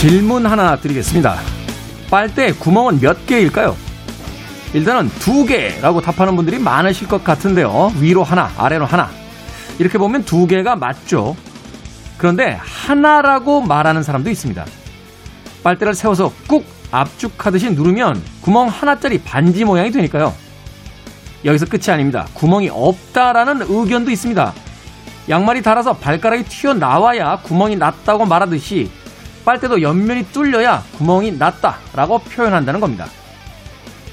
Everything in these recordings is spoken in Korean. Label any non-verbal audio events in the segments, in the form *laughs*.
질문 하나 드리겠습니다. 빨대 구멍은 몇 개일까요? 일단은 두 개라고 답하는 분들이 많으실 것 같은데요. 위로 하나, 아래로 하나. 이렇게 보면 두 개가 맞죠. 그런데 하나라고 말하는 사람도 있습니다. 빨대를 세워서 꾹 압축하듯이 누르면 구멍 하나짜리 반지 모양이 되니까요. 여기서 끝이 아닙니다. 구멍이 없다라는 의견도 있습니다. 양말이 닳아서 발가락이 튀어나와야 구멍이 났다고 말하듯이 빨대도 옆면이 뚫려야 구멍이 났다라고 표현한다는 겁니다.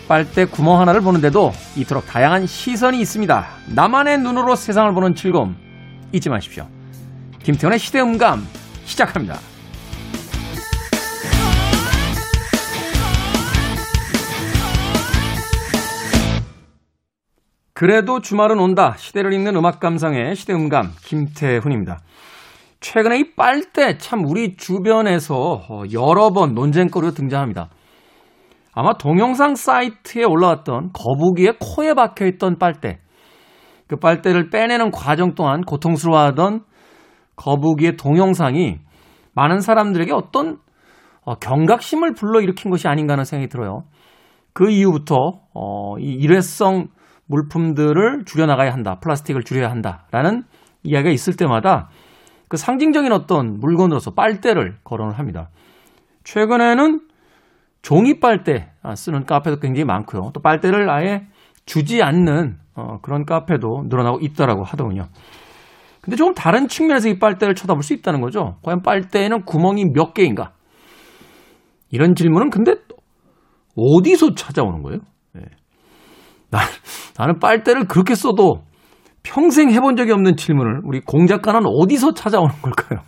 빨대 구멍 하나를 보는데도 이토록 다양한 시선이 있습니다. 나만의 눈으로 세상을 보는 즐거움 잊지 마십시오. 김태훈의 시대음감 시작합니다. 그래도 주말은 온다. 시대를 읽는 음악 감상의 시대음감 김태훈입니다. 최근에 이 빨대 참 우리 주변에서 여러 번 논쟁거리로 등장합니다. 아마 동영상 사이트에 올라왔던 거북이의 코에 박혀있던 빨대. 그 빨대를 빼내는 과정 동안 고통스러워하던 거북이의 동영상이 많은 사람들에게 어떤 어, 경각심을 불러일으킨 것이 아닌가 하는 생각이 들어요. 그 이후부터 어, 이 일회성 물품들을 줄여나가야 한다. 플라스틱을 줄여야 한다라는 이야기가 있을 때마다 그 상징적인 어떤 물건으로서 빨대를 거론을 합니다. 최근에는 종이 빨대 쓰는 카페도 굉장히 많고요. 또 빨대를 아예 주지 않는 어, 그런 카페도 늘어나고 있다라고 하더군요. 근데 조금 다른 측면에서 이 빨대를 쳐다볼 수 있다는 거죠. 과연 빨대에는 구멍이 몇 개인가? 이런 질문은 근데 어디서 찾아오는 거예요? 네. 나, 나는 빨대를 그렇게 써도 평생 해본 적이 없는 질문을 우리 공작가는 어디서 찾아오는 걸까요?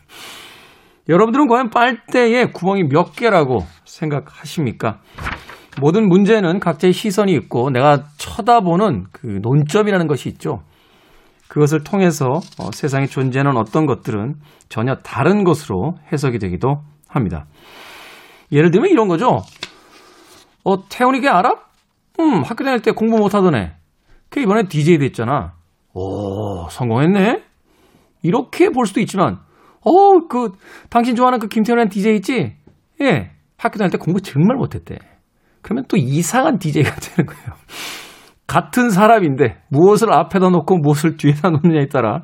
여러분들은 과연 빨대에 구멍이 몇 개라고 생각하십니까? 모든 문제는 각자의 시선이 있고 내가 쳐다보는 그 논점이라는 것이 있죠. 그것을 통해서 어, 세상에 존재하는 어떤 것들은 전혀 다른 것으로 해석이 되기도 합니다. 예를 들면 이런 거죠. 어, 태훈이 걔 알아? 음, 학교 다닐 때 공부 못하던 애. 걔 이번에 DJ 됐잖아. 오, 성공했네? 이렇게 볼 수도 있지만, 어, 그, 당신 좋아하는 그 김태훈이라는 DJ 있지? 예, 학교 다닐 때 공부 정말 못했대. 그러면 또 이상한 DJ가 *laughs* 되는 거예요. 같은 사람인데 무엇을 앞에다 놓고 무엇을 뒤에다 놓느냐에 따라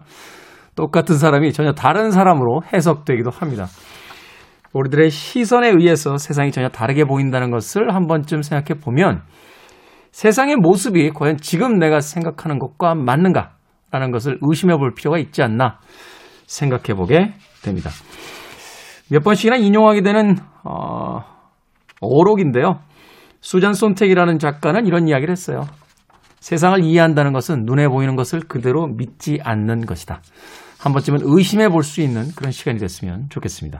똑같은 사람이 전혀 다른 사람으로 해석되기도 합니다. 우리들의 시선에 의해서 세상이 전혀 다르게 보인다는 것을 한 번쯤 생각해 보면 세상의 모습이 과연 지금 내가 생각하는 것과 맞는가 라는 것을 의심해 볼 필요가 있지 않나 생각해 보게 됩니다. 몇 번씩이나 인용하게 되는 어, 어록인데요. 수잔 손택이라는 작가는 이런 이야기를 했어요. 세상을 이해한다는 것은 눈에 보이는 것을 그대로 믿지 않는 것이다. 한 번쯤은 의심해 볼 수 있는 그런 시간이 됐으면 좋겠습니다.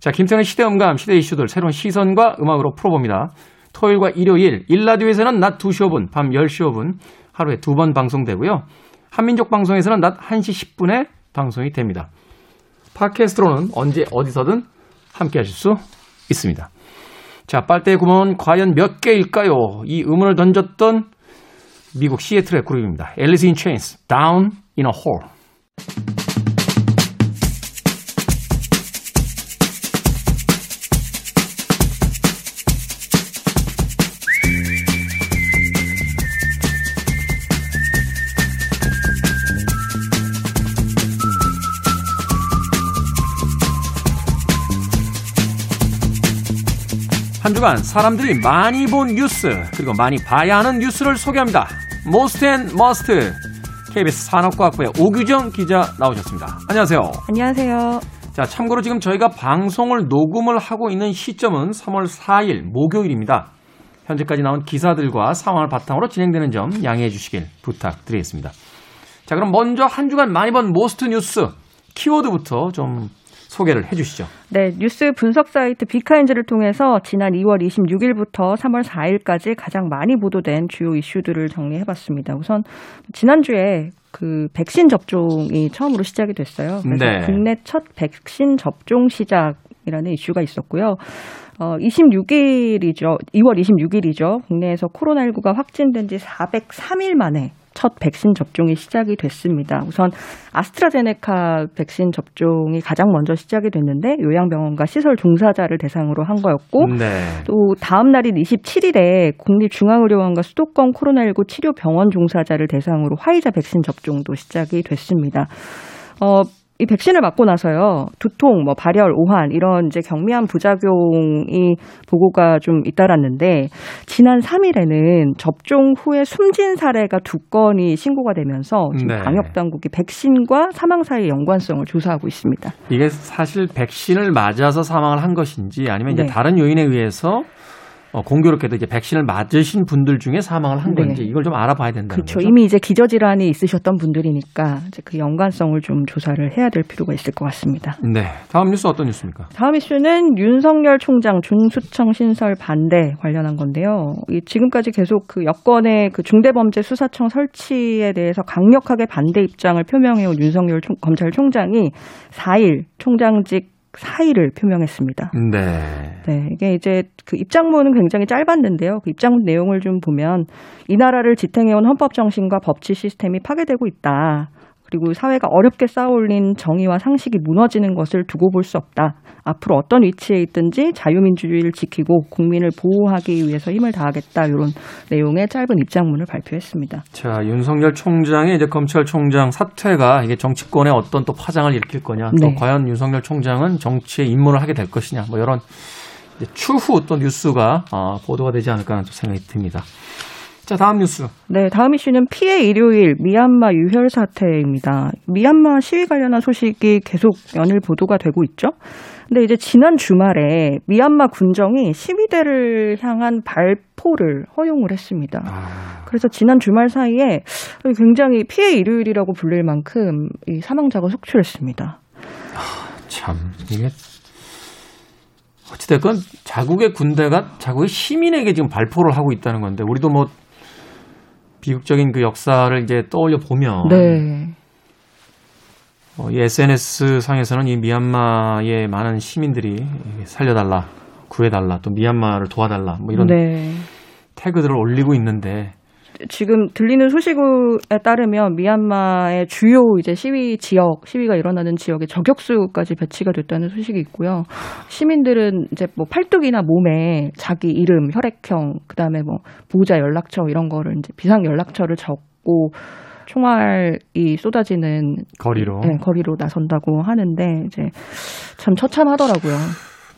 자, 김태현의 시대음감, 시대 이슈들 새로운 시선과 음악으로 풀어봅니다. 토요일과 일요일, 일라디오에서는 낮 2시 5분, 밤 10시 5분 하루에 두 번 방송되고요. 한민족 방송에서는 낮 1시 10분에 방송이 됩니다. 팟캐스트로는 언제 어디서든 함께 하실 수 있습니다. 자, 빨대 구멍은 과연 몇 개일까요? 이 의문을 던졌던 미국 시애틀의 그룹입니다. Alice in Chains, Down in a Hole. 주간 사람들이 많이 본 뉴스 그리고 많이 봐야 하는 뉴스를 소개합니다. Most and Must KBS 산업과학부의 오규정 기자 나오셨습니다. 안녕하세요. 안녕하세요. 자, 참고로 지금 저희가 방송을 녹음을 하고 있는 시점은 3월 4일 목요일입니다. 현재까지 나온 기사들과 상황을 바탕으로 진행되는 점 양해해 주시길 부탁드리겠습니다. 자, 그럼 먼저 한 주간 많이 본 most 뉴스 키워드부터 좀 소개를 해 주시죠. 네, 뉴스 분석 사이트 비카인즈를 통해서 지난 2월 26일부터 3월 4일까지 가장 많이 보도된 주요 이슈들을 정리해 봤습니다. 우선 지난주에 그 백신 접종이 처음으로 시작이 됐어요. 그래서 네. 국내 첫 백신 접종 시작이라는 이슈가 있었고요. 어, 26일이죠. 2월 26일이죠. 국내에서 코로나19가 확진된 지 403일 만에 첫 백신 접종이 시작이 됐습니다. 우선 아스트라제네카 백신 접종이 가장 먼저 시작이 됐는데 요양병원과 시설 종사자를 대상으로 한 거였고 네. 또 다음 날인 27일에 국립중앙의료원과 수도권 코로나19 치료 병원 종사자를 대상으로 화이자 백신 접종도 시작이 됐습니다. 어, 이 백신을 맞고 나서요 두통, 뭐 발열, 오한 이런 이제 경미한 부작용이 보고가 좀 잇따랐는데 지난 3일에는 접종 후에 숨진 사례가 두 건이 신고가 되면서 지금 네. 방역 당국이 백신과 사망 사이의 연관성을 조사하고 있습니다. 이게 사실 백신을 맞아서 사망을 한 것인지 아니면 이제 네. 다른 요인에 의해서 어, 공교롭게도 이제 백신을 맞으신 분들 중에 사망을 한 네. 건지 이걸 좀 알아봐야 된다는 그렇죠. 거죠. 이미 이제 기저질환이 있으셨던 분들이니까 이제 그 연관성을 좀 조사를 해야 될 필요가 있을 것 같습니다. 네. 다음 뉴스 어떤 뉴스입니까? 다음 이슈는 윤석열 총장 중수청 신설 반대 관련한 건데요. 이 지금까지 계속 그 여권의 그 중대범죄수사청 설치에 대해서 강력하게 반대 입장을 표명해온 윤석열 총- 검찰총장이 4일 총장직 사의를 표명했습니다. 네. 네, 이게 이제 그 입장문은 굉장히 짧았는데요. 그 입장문 내용을 좀 보면 이 나라를 지탱해온 헌법 정신과 법치 시스템이 파괴되고 있다. 그리고 사회가 어렵게 쌓아올린 정의와 상식이 무너지는 것을 두고 볼 수 없다. 앞으로 어떤 위치에 있든지 자유민주주의를 지키고 국민을 보호하기 위해서 힘을 다하겠다. 이런 내용의 짧은 입장문을 발표했습니다. 자, 윤석열 총장의 이제 검찰총장 사퇴가 이게 정치권에 어떤 또 파장을 일으킬 거냐, 또 네. 과연 윤석열 총장은 정치에 입문을 하게 될 것이냐, 뭐 이런 추후 또 뉴스가 어, 보도가 되지 않을까 하는 또 생각이 듭니다. 자, 다음 뉴스. 네, 다음 이슈는 피해 일요일 미얀마 유혈 사태입니다. 미얀마 시위 관련한 소식이 계속 연일 보도가 되고 있죠. 근데 이제 지난 주말에 미얀마 군정이 시위대를 향한 발포를 허용을 했습니다. 아, 그래서 지난 주말 사이에 굉장히 피해 일요일이라고 불릴 만큼 이 사망자가 속출했습니다. 참 이게 어찌됐건 자국의 군대가 자국의 시민에게 지금 발포를 하고 있다는 건데 우리도 뭐 비극적인 그 역사를 이제 떠올려 보면 네. 어, 이 SNS 상에서는 이 미얀마의 많은 시민들이 살려달라, 구해달라, 또 미얀마를 도와달라 뭐 이런 네. 태그들을 올리고 있는데 지금 들리는 소식에 따르면 미얀마의 주요 이제 시위 지역, 시위가 일어나는 지역에 저격수까지 배치가 됐다는 소식이 있고요. 시민들은 이제 뭐 팔뚝이나 몸에 자기 이름, 혈액형, 그다음에 뭐 보호자 연락처 이런 거를 이제 비상 연락처를 적고 총알이 쏟아지는 거리로 네, 거리로 나선다고 하는데 이제 참 처참하더라고요.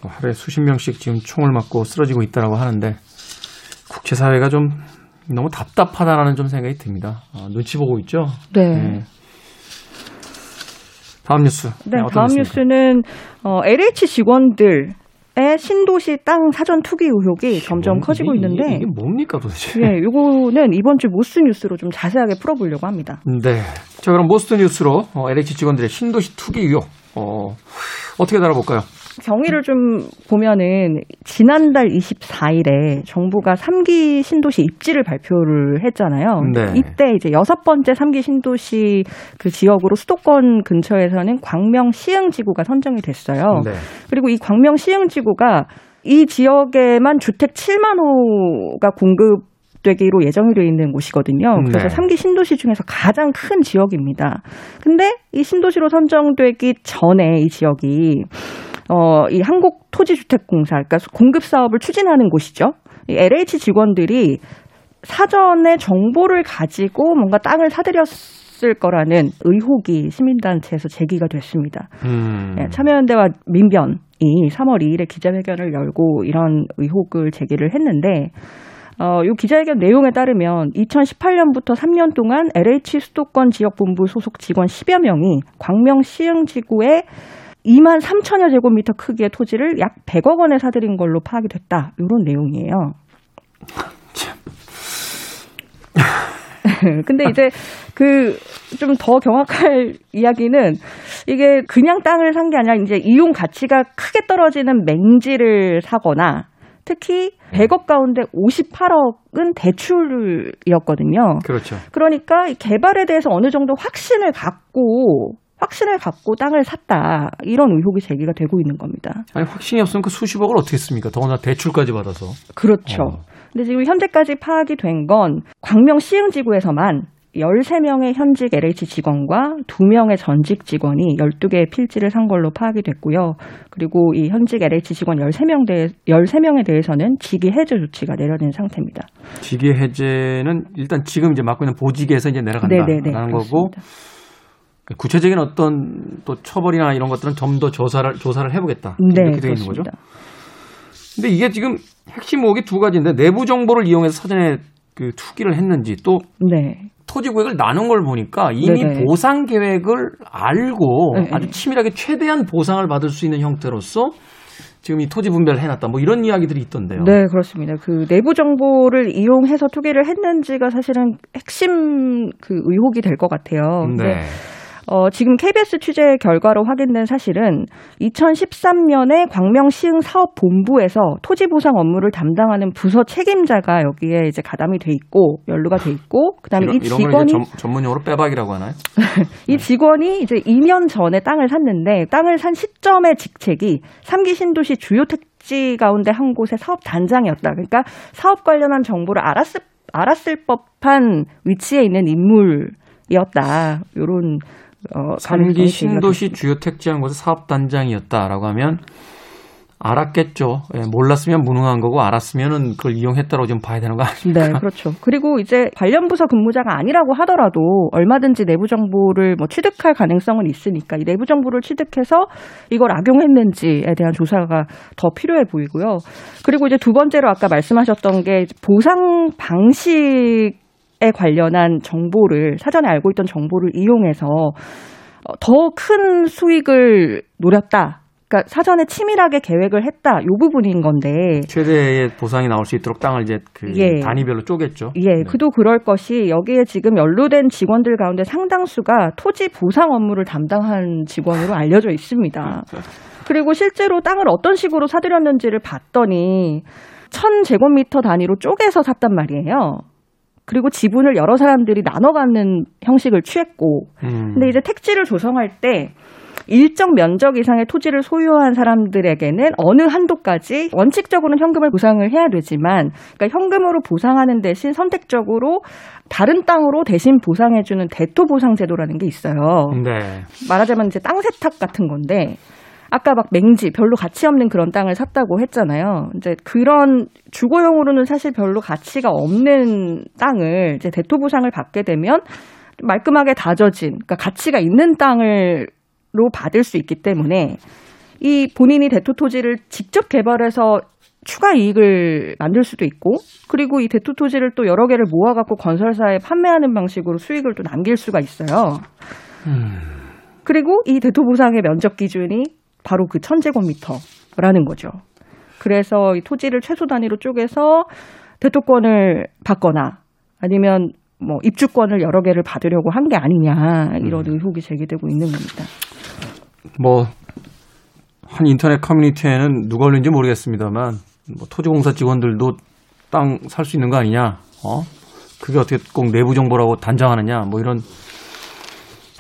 뭐 하루에 수십 명씩 지금 총을 맞고 쓰러지고 있다라고 하는데 국제사회가 좀 너무 답답하다라는 좀 생각이 듭니다. 어, 눈치 보고 있죠. 네. 네. 다음 뉴스. 네, 어떤 다음 뉴스입니까? 뉴스는 어, LH 직원들 의 신도시 땅 사전 투기 의혹이 점점 이게- 커지고 이게- 있는데 이게 뭡니까 도대체? 예, 요거는 이번 주 most 뉴스로 좀 자세하게 풀어보려고 합니다. 네. 자, 그럼 most 뉴스로 어, LH 직원들의 신도시 투기 의혹 어, 어떻게 다뤄볼까요? 경위를 좀 보면은 지난달 24일에 정부가 3기 신도시 입지를 발표를 했잖아요. 네. 이때 이제 여섯 번째 3기 신도시 그 지역으로 수도권 근처에서는 광명 시흥 지구가 선정이 됐어요. 네. 그리고 이 광명 시흥 지구가 이 지역에만 주택 7만 호가 공급 되기로 예정이 되어 있는 곳이거든요. 그래서 네. 3기 신도시 중에서 가장 큰 지역입니다. 근데 이 신도시로 선정되기 전에 이 지역이 어, 이 한국토지주택공사, 그러니까 공급 사업을 추진하는 곳이죠. 이 LH 직원들이 사전에 정보를 가지고 뭔가 땅을 사들였을 거라는 의혹이 시민단체에서 제기가 됐습니다. 음. 예, 참여연대와 민변이 3월 2일에 기자회견을 열고 이런 의혹을 제기를 했는데 어, 이 기자회견 내용에 따르면 2018년부터 3년 동안 LH 수도권 지역 본부 소속 직원 10여 명이 광명 시흥지구에 2만 3천여 제곱미터 크기의 토지를 약 100억 원에 사들인 걸로 파악이 됐다. 이런 내용이에요. *laughs* 근데 이제 그 좀 더 경악할 이야기는 이게 그냥 땅을 산 게 아니라 이제 이용 가치가 크게 떨어지는 맹지를 사거나 특히 100억 가운데 58억은 대출이었거든요. 그렇죠. 그러니까 이 개발에 대해서 어느 정도 확신을 갖고 확신을 갖고 땅을 샀다 이런 의혹이 제기가 되고 있는 겁니다. 아니 확신이 없으면 그 수십억을 어떻게 씁니까? 더구나 대출까지 받아서. 그렇죠. 어. 근데 지금 현재까지 파악이 된 건 광명 시흥지구에서만 13명의 현직 LH 직원과 2명의 전직 직원이 12개의 필지를 산 걸로 파악이 됐고요. 그리고 이 현직 LH 직원 13명 대 13명에 대해서는 직위 해제 조치가 내려진 상태입니다. 직위 해제는 일단 지금 이제 맡고 있는 보직에서 이제 내려간다라는 네네네, 거고 그렇습니다. 구체적인 어떤 또 처벌이나 이런 것들은 좀 더 조사를 조사를 해보겠다 네, 이렇게 되어 있는 거죠. 근데 이게 지금 핵심 의혹이 두 가지인데 내부 정보를 이용해서 사전에 그 투기를 했는지 또 네. 토지 구획을 나눈 걸 보니까 이미 네네. 보상 계획을 알고 네, 아주 네. 치밀하게 최대한 보상을 받을 수 있는 형태로서 지금 이 토지 분배를 해놨다 뭐 이런 이야기들이 있던데요. 네, 그렇습니다. 그 내부 정보를 이용해서 투기를 했는지가 사실은 핵심 그 의혹이 될 것 같아요. 네. 어, 지금 KBS 취재 결과로 확인된 사실은 2013년에 광명시흥 사업본부에서 토지 보상 업무를 담당하는 부서 책임자가 여기에 이제 가담이 돼 있고 연루가 돼 있고 그다음에 이런, 이 직원이 전, 전문용어로 빼박이라고 하나요? *laughs* 이 직원이 이제 2년 전에 땅을 샀는데 땅을 산 시점의 직책이 3기 신도시 주요 택지 가운데 한 곳의 사업 단장이었다. 그러니까 사업 관련한 정보를 알았을 알았을 법한 위치에 있는 인물이었다. 요런 어, 삼기 가능성이 제기가 신도시 주요 택지한 곳의 사업단장이었다라고 하면 알았겠죠. 예, 몰랐으면 무능한 거고 알았으면은 그걸 이용했다고 좀 봐야 되는 거 아닙니까? 네, 그렇죠. 그리고 이제 관련 부서 근무자가 아니라고 하더라도 얼마든지 내부 정보를 뭐 취득할 가능성은 있으니까 이 내부 정보를 취득해서 이걸 악용했는지에 대한 조사가 더 필요해 보이고요. 그리고 이제 두 번째로 아까 말씀하셨던 게 보상 방식에 관련한 정보를 사전에 알고 있던 정보를 이용해서 어, 더큰 수익을 노렸다. 그러니까 사전에 치밀하게 계획을 했다. 요 부분인 건데 최대의 보상이 나올 수 있도록 땅을 이제 그 예. 단위별로 쪼갰죠. 예, 네. 그도 그럴 것이 여기에 지금 연루된 직원들 가운데 상당수가 토지 보상 업무를 담당한 직원으로 알려져 있습니다. 그리고 실제로 땅을 어떤 식으로 사들였는지를 봤더니 천 제곱미터 단위로 쪼개서 샀단 말이에요. 그리고 지분을 여러 사람들이 나눠 갖는 형식을 취했고, 음. 근데 이제 택지를 조성할 때 일정 면적 이상의 토지를 소유한 사람들에게는 어느 한도까지 원칙적으로는 현금을 보상을 해야 되지만 그러니까 현금으로 보상하는 대신 선택적으로 다른 땅으로 대신 보상해주는 대토 보상 제도라는 게 있어요. 네. 말하자면 이제 땅 세탁 같은 건데 아까 막 맹지 별로 가치 없는 그런 땅을 샀다고 했잖아요. 이제 그런 주거용으로는 사실 별로 가치가 없는 땅을 이제 대토 보상을 받게 되면 말끔하게 다져진 그러니까 가치가 있는 땅을 로 받을 수 있기 때문에 이 본인이 대토 토지를 직접 개발해서 추가 이익을 만들 수도 있고 그리고 이 대토 토지를 또 여러 개를 모아 갖고 건설사에 판매하는 방식으로 수익을 또 남길 수가 있어요. 음. 그리고 이 대토 보상의 면적 기준이 바로 그 천제곱미터라는 거죠. 그래서 이 토지를 최소 단위로 쪼개서 대토권을 받거나 아니면 뭐 입주권을 여러 개를 받으려고 한 게 아니냐 이런 의혹이 제기되고 있는 겁니다. 뭐, 한 인터넷 커뮤니티에는 누가 올린지 모르겠습니다만, 뭐 토지공사 직원들도 땅 살 수 있는 거 아니냐, 어? 그게 어떻게 꼭 내부 정보라고 단정하느냐, 뭐 이런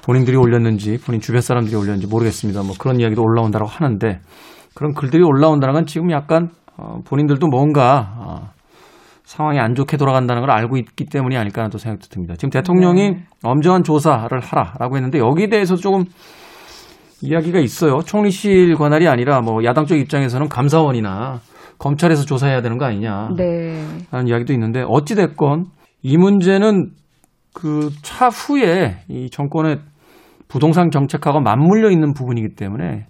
본인들이 올렸는지, 본인 주변 사람들이 올렸는지 모르겠습니다. 뭐 그런 이야기도 올라온다고 하는데, 그런 글들이 올라온다는 건 지금 약간, 어, 본인들도 뭔가, 어, 상황이 안 좋게 돌아간다는 걸 알고 있기 때문이 아닐까 하는 또 생각도 듭니다. 지금 대통령이 엄정한 조사를 하라라고 했는데 여기에 대해서 조금 이야기가 있어요. 총리실 관할이 아니라 뭐 야당 쪽 입장에서는 감사원이나 검찰에서 조사해야 되는 거 아니냐 네. 하는 이야기도 있는데 어찌 됐건 이 문제는 그 차후에 이 정권의 부동산 정책하고 맞물려 있는 부분이기 때문에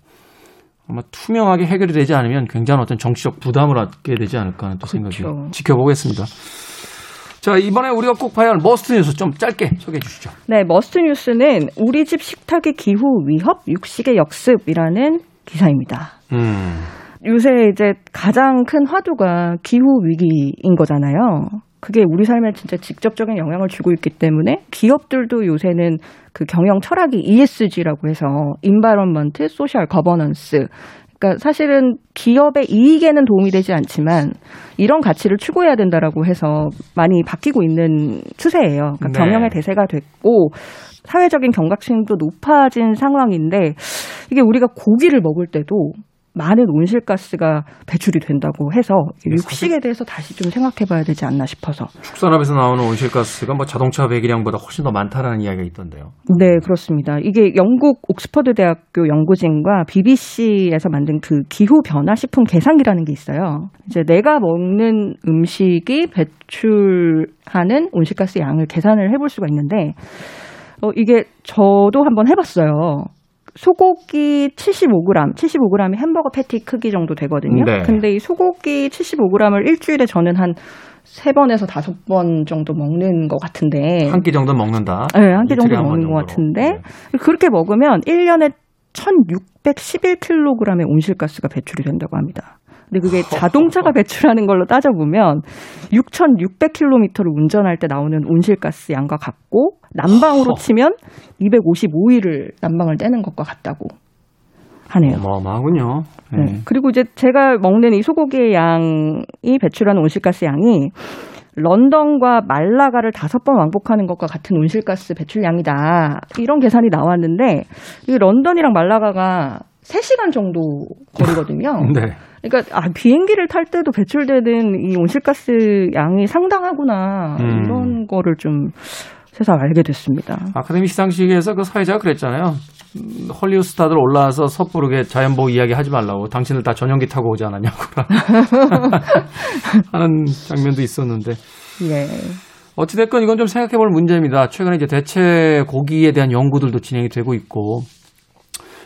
아마 투명하게 해결이 되지 않으면 굉장한 어떤 정치적 부담을 얻게 되지 않을까 하는 또 생각이 그렇죠. 지켜보겠습니다. 자 이번에 우리가 꼭 봐야 할 must 뉴스 좀 짧게 소개해 주시죠. 네, must 뉴스는 우리 집 식탁의 기후 위협 육식의 역습이라는 기사입니다. 음. 요새 이제 가장 큰 화두가 기후 위기인 거잖아요. 그게 우리 삶에 진짜 직접적인 영향을 주고 있기 때문에 기업들도 요새는 그 경영 철학이 ESG라고 해서 Environment, Social Governance. 그러니까 사실은 기업의 이익에는 도움이 되지 않지만 이런 가치를 추구해야 된다라고 해서 많이 바뀌고 있는 추세예요. 그러니까 네. 경영의 대세가 됐고 사회적인 경각심도 높아진 상황인데 이게 우리가 고기를 먹을 때도 많은 온실가스가 배출이 된다고 해서 네, 육식에 대해서 다시 좀 생각해 봐야 되지 않나 싶어서. 축산업에서 나오는 온실가스가 뭐 자동차 배기량보다 훨씬 더 많다라는 이야기가 있던데요. 네, 그렇습니다. 이게 영국 옥스퍼드 대학교 연구진과 BBC에서 만든 그 기후 변화 식품 계산기라는 게 있어요. 이제 내가 먹는 음식이 배출하는 온실가스 양을 계산을 해볼 수가 있는데, 어, 이게 저도 한번 해봤어요. 소고기 75g, 75g이 햄버거 패티 크기 정도 되거든요. 네. 근데 이 소고기 75g을 일주일에 저는 한 세 번에서 다섯 번 정도 먹는 것 같은데. 한 끼 정도 먹는다. 네, 한 끼 정도 먹는 것 정도로. 같은데 네. 그렇게 먹으면 1년에 1611kg의 온실가스가 배출이 된다고 합니다. 근데 그게 *laughs* 자동차가 배출하는 걸로 따져보면 6,600km를 운전할 때 나오는 온실가스 양과 같고 난방으로 허. 치면 255일을 난방을 떼는 것과 같다고 하네요. 어마어마하군요. 네. 네. 그리고 이제 제가 먹는 이 소고기의 양이 배출하는 온실가스 양이 런던과 말라가를 다섯 번 왕복하는 것과 같은 온실가스 배출량이다. 이런 계산이 나왔는데 이 런던이랑 말라가가 3시간 정도 거리거든요. *laughs* 네. 그러니까 아, 비행기를 탈 때도 배출되는 이 온실가스 양이 상당하구나. 음. 이런 거를 좀 새삼 알게 됐습니다. 아카데미 시상식에서 그 사회자가 그랬잖아요. 음, 헐리우드 스타들 올라와서 섣부르게 자연보호 이야기 하지 말라고. 당신들 다 전용기 타고 오지 않았냐고. *laughs* 하는 장면도 있었는데. 예. 어찌됐건 이건 좀 생각해 볼 문제입니다. 최근에 이제 대체 고기에 대한 연구들도 진행이 되고 있고,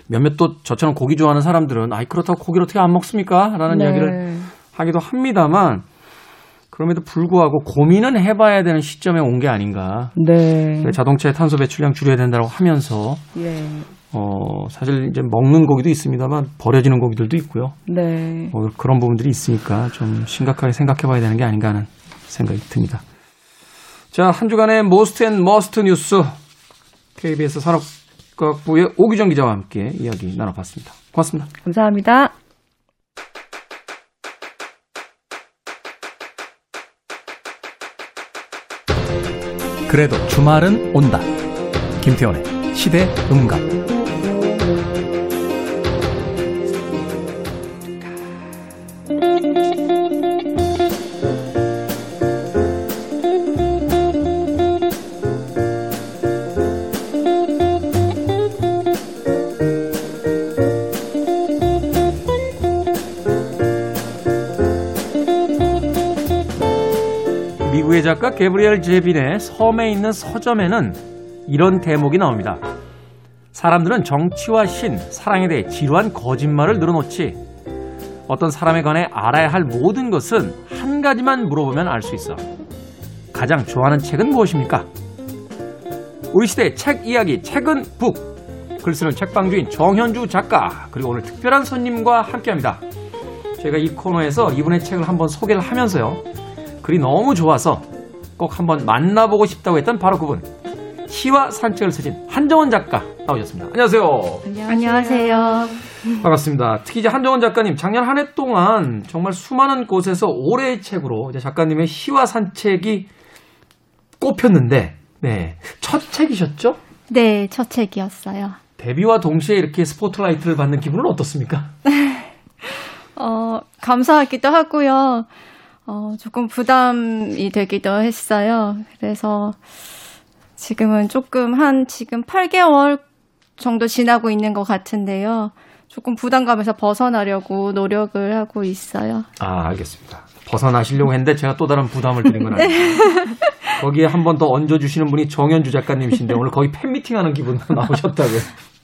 몇몇 또 저처럼 고기 좋아하는 사람들은, 아이, 그렇다고 고기를 어떻게 안 먹습니까? 라는 네. 이야기를 하기도 합니다만, 그럼에도 불구하고 고민은 해봐야 되는 시점에 온 게 아닌가. 네. 자동차의 탄소 배출량 줄여야 된다고 하면서, 예. 어, 사실 이제 먹는 고기도 있습니다만, 버려지는 고기들도 있고요. 네. 어, 그런 부분들이 있으니까 좀 심각하게 생각해 봐야 되는 게 아닌가 하는 생각이 듭니다. 자, 한 주간의 most and must 뉴스 KBS 산업 과학부의 오규정 기자와 함께 이야기 나눠봤습니다. 고맙습니다. 감사합니다. 그래도 주말은 온다. 김태원의 시대 음감. 게브리엘 제빈의 섬에 있는 서점에는 이런 대목이 나옵니다. 사람들은 정치와 신, 사랑에 대해 지루한 거짓말을 늘어놓지. 어떤 사람에 관해 알아야 할 모든 것은 한 가지만 물어보면 알 수 있어. 가장 좋아하는 책은 무엇입니까? 우리 시대 책 이야기, 책은 북. 글 쓰는 책방주인 정현주 작가, 그리고 오늘 특별한 손님과 함께 합니다. 제가 이 코너에서 이분의 책을 한번 소개를 하면서요. 글이 너무 좋아서 꼭 한번 만나보고 싶다고 했던 바로 그분. 시와 산책을 쓰신 한정원 작가 나오셨습니다. 안녕하세요. 안녕하세요. 반갑습니다. 특히 이제 한정원 작가님 작년 한 해 동안 정말 수많은 곳에서 올해의 책으로 이제 작가님의 시와 산책이 꼽혔는데, 네. 첫 책이셨죠? 네, 첫 책이었어요. 데뷔와 동시에 이렇게 스포트라이트를 받는 기분은 어떻습니까? *laughs* 어, 감사하기도 하고요. 어, 조금 부담이 되기도 했어요. 그래서 지금은 조금 한 지금 8개월 정도 지나고 있는 것 같은데요. 조금 부담감에서 벗어나려고 노력을 하고 있어요. 아, 알겠습니다. 벗어나시려고 했는데 제가 또 다른 부담을 드린 건 아니에요. *laughs* 거기에 한 번 더 얹어주시는 분이 정현주 작가님이신데 오늘 거의 팬미팅 하는 기분 나오셨다고요.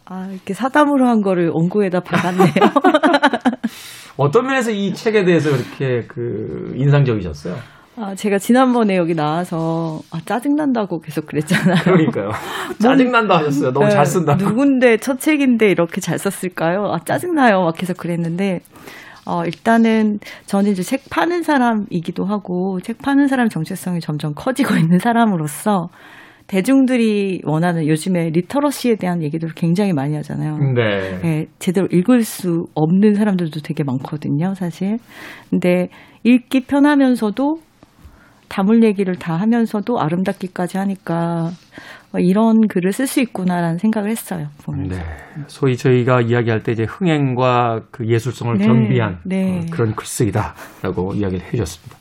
아, 이렇게 사담으로 한 거를 원고에다 박았네요. *laughs* 어떤 면에서 이 책에 대해서 그렇게 그 인상적이셨어요? 아, 제가 지난번에 여기 나와서 아, 짜증난다고 계속 그랬잖아요. 그러니까요. *laughs* 짜증난다 하셨어요. 너무 잘 쓴다. 네, 누군데 첫 책인데 이렇게 잘 썼을까요? 아, 짜증나요. 막 계속 그랬는데, 어, 일단은 저는 이제 책 파는 사람이기도 하고, 책 파는 사람 정체성이 점점 커지고 *laughs* 있는 사람으로서, 대중들이 원하는 요즘에 리터러시에 대한 얘기들을 굉장히 많이 하잖아요. 네. 네, 제대로 읽을 수 없는 사람들도 되게 많거든요, 사실. 근데 읽기 편하면서도 다물 얘기를 다 하면서도 아름답기까지 하니까 어, 이런 글을 쓸 수 있구나라는 생각을 했어요. 보면서. 네. 소위 저희가 이야기할 때 이제 흥행과 그 예술성을 네. 겸비한 네. 어, 그런 글쓰기다라고 이야기를 해주셨습니다.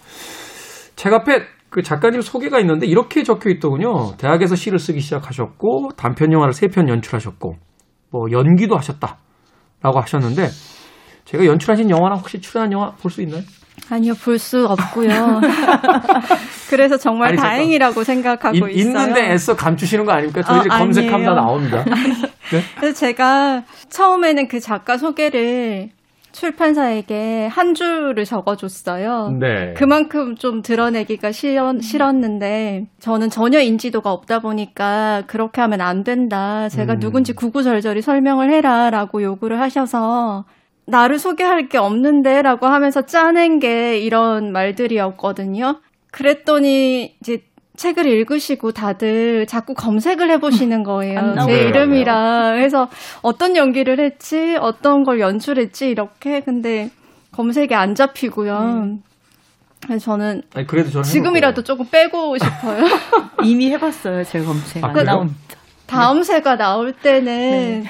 책 앞에 그 작가님 소개가 있는데 이렇게 적혀 있더군요. 대학에서 시를 쓰기 시작하셨고 단편 영화를 세 편 연출하셨고 뭐 연기도 하셨다라고 하셨는데 제가 연출하신 영화나 혹시 출연한 영화 볼 수 있나요? 아니요, 볼 수 없고요. *laughs* 그래서 정말 아니. 다행이라고 생각하고 이- 있어요. 있는데 애써 감추시는 거 아닙니까? 어, 저희들이 검색하면 다. 나옵니다. *laughs* 그래서 제가 처음에는 그 작가 소개를 출판사에게 한 줄을 적어줬어요. 네. 그만큼 좀 드러내기가 싫었, 싫었는데 저는 전혀 인지도가 없다 보니까 그렇게 하면 안 된다. 제가 음. 누군지 구구절절히 설명을 해라라고 요구를 하셔서 나를 소개할 게 없는데라고 하면서 짜낸 게 이런 말들이었거든요. 그랬더니 이제 책을 읽으시고 다들 자꾸 검색을 해보시는 거예요. 안 제. 이름이라 해서 어떤 연기를 했지, 어떤 걸 연출했지 이렇게 근데 검색이 안 잡히고요. 그래서 저는 아니, 그래도 저는 지금이라도 조금 빼고 싶어요. *laughs* 이미 해봤어요, 제 검색. 아, 안 그래요? 나옵니다. 다음 새가 나올 때는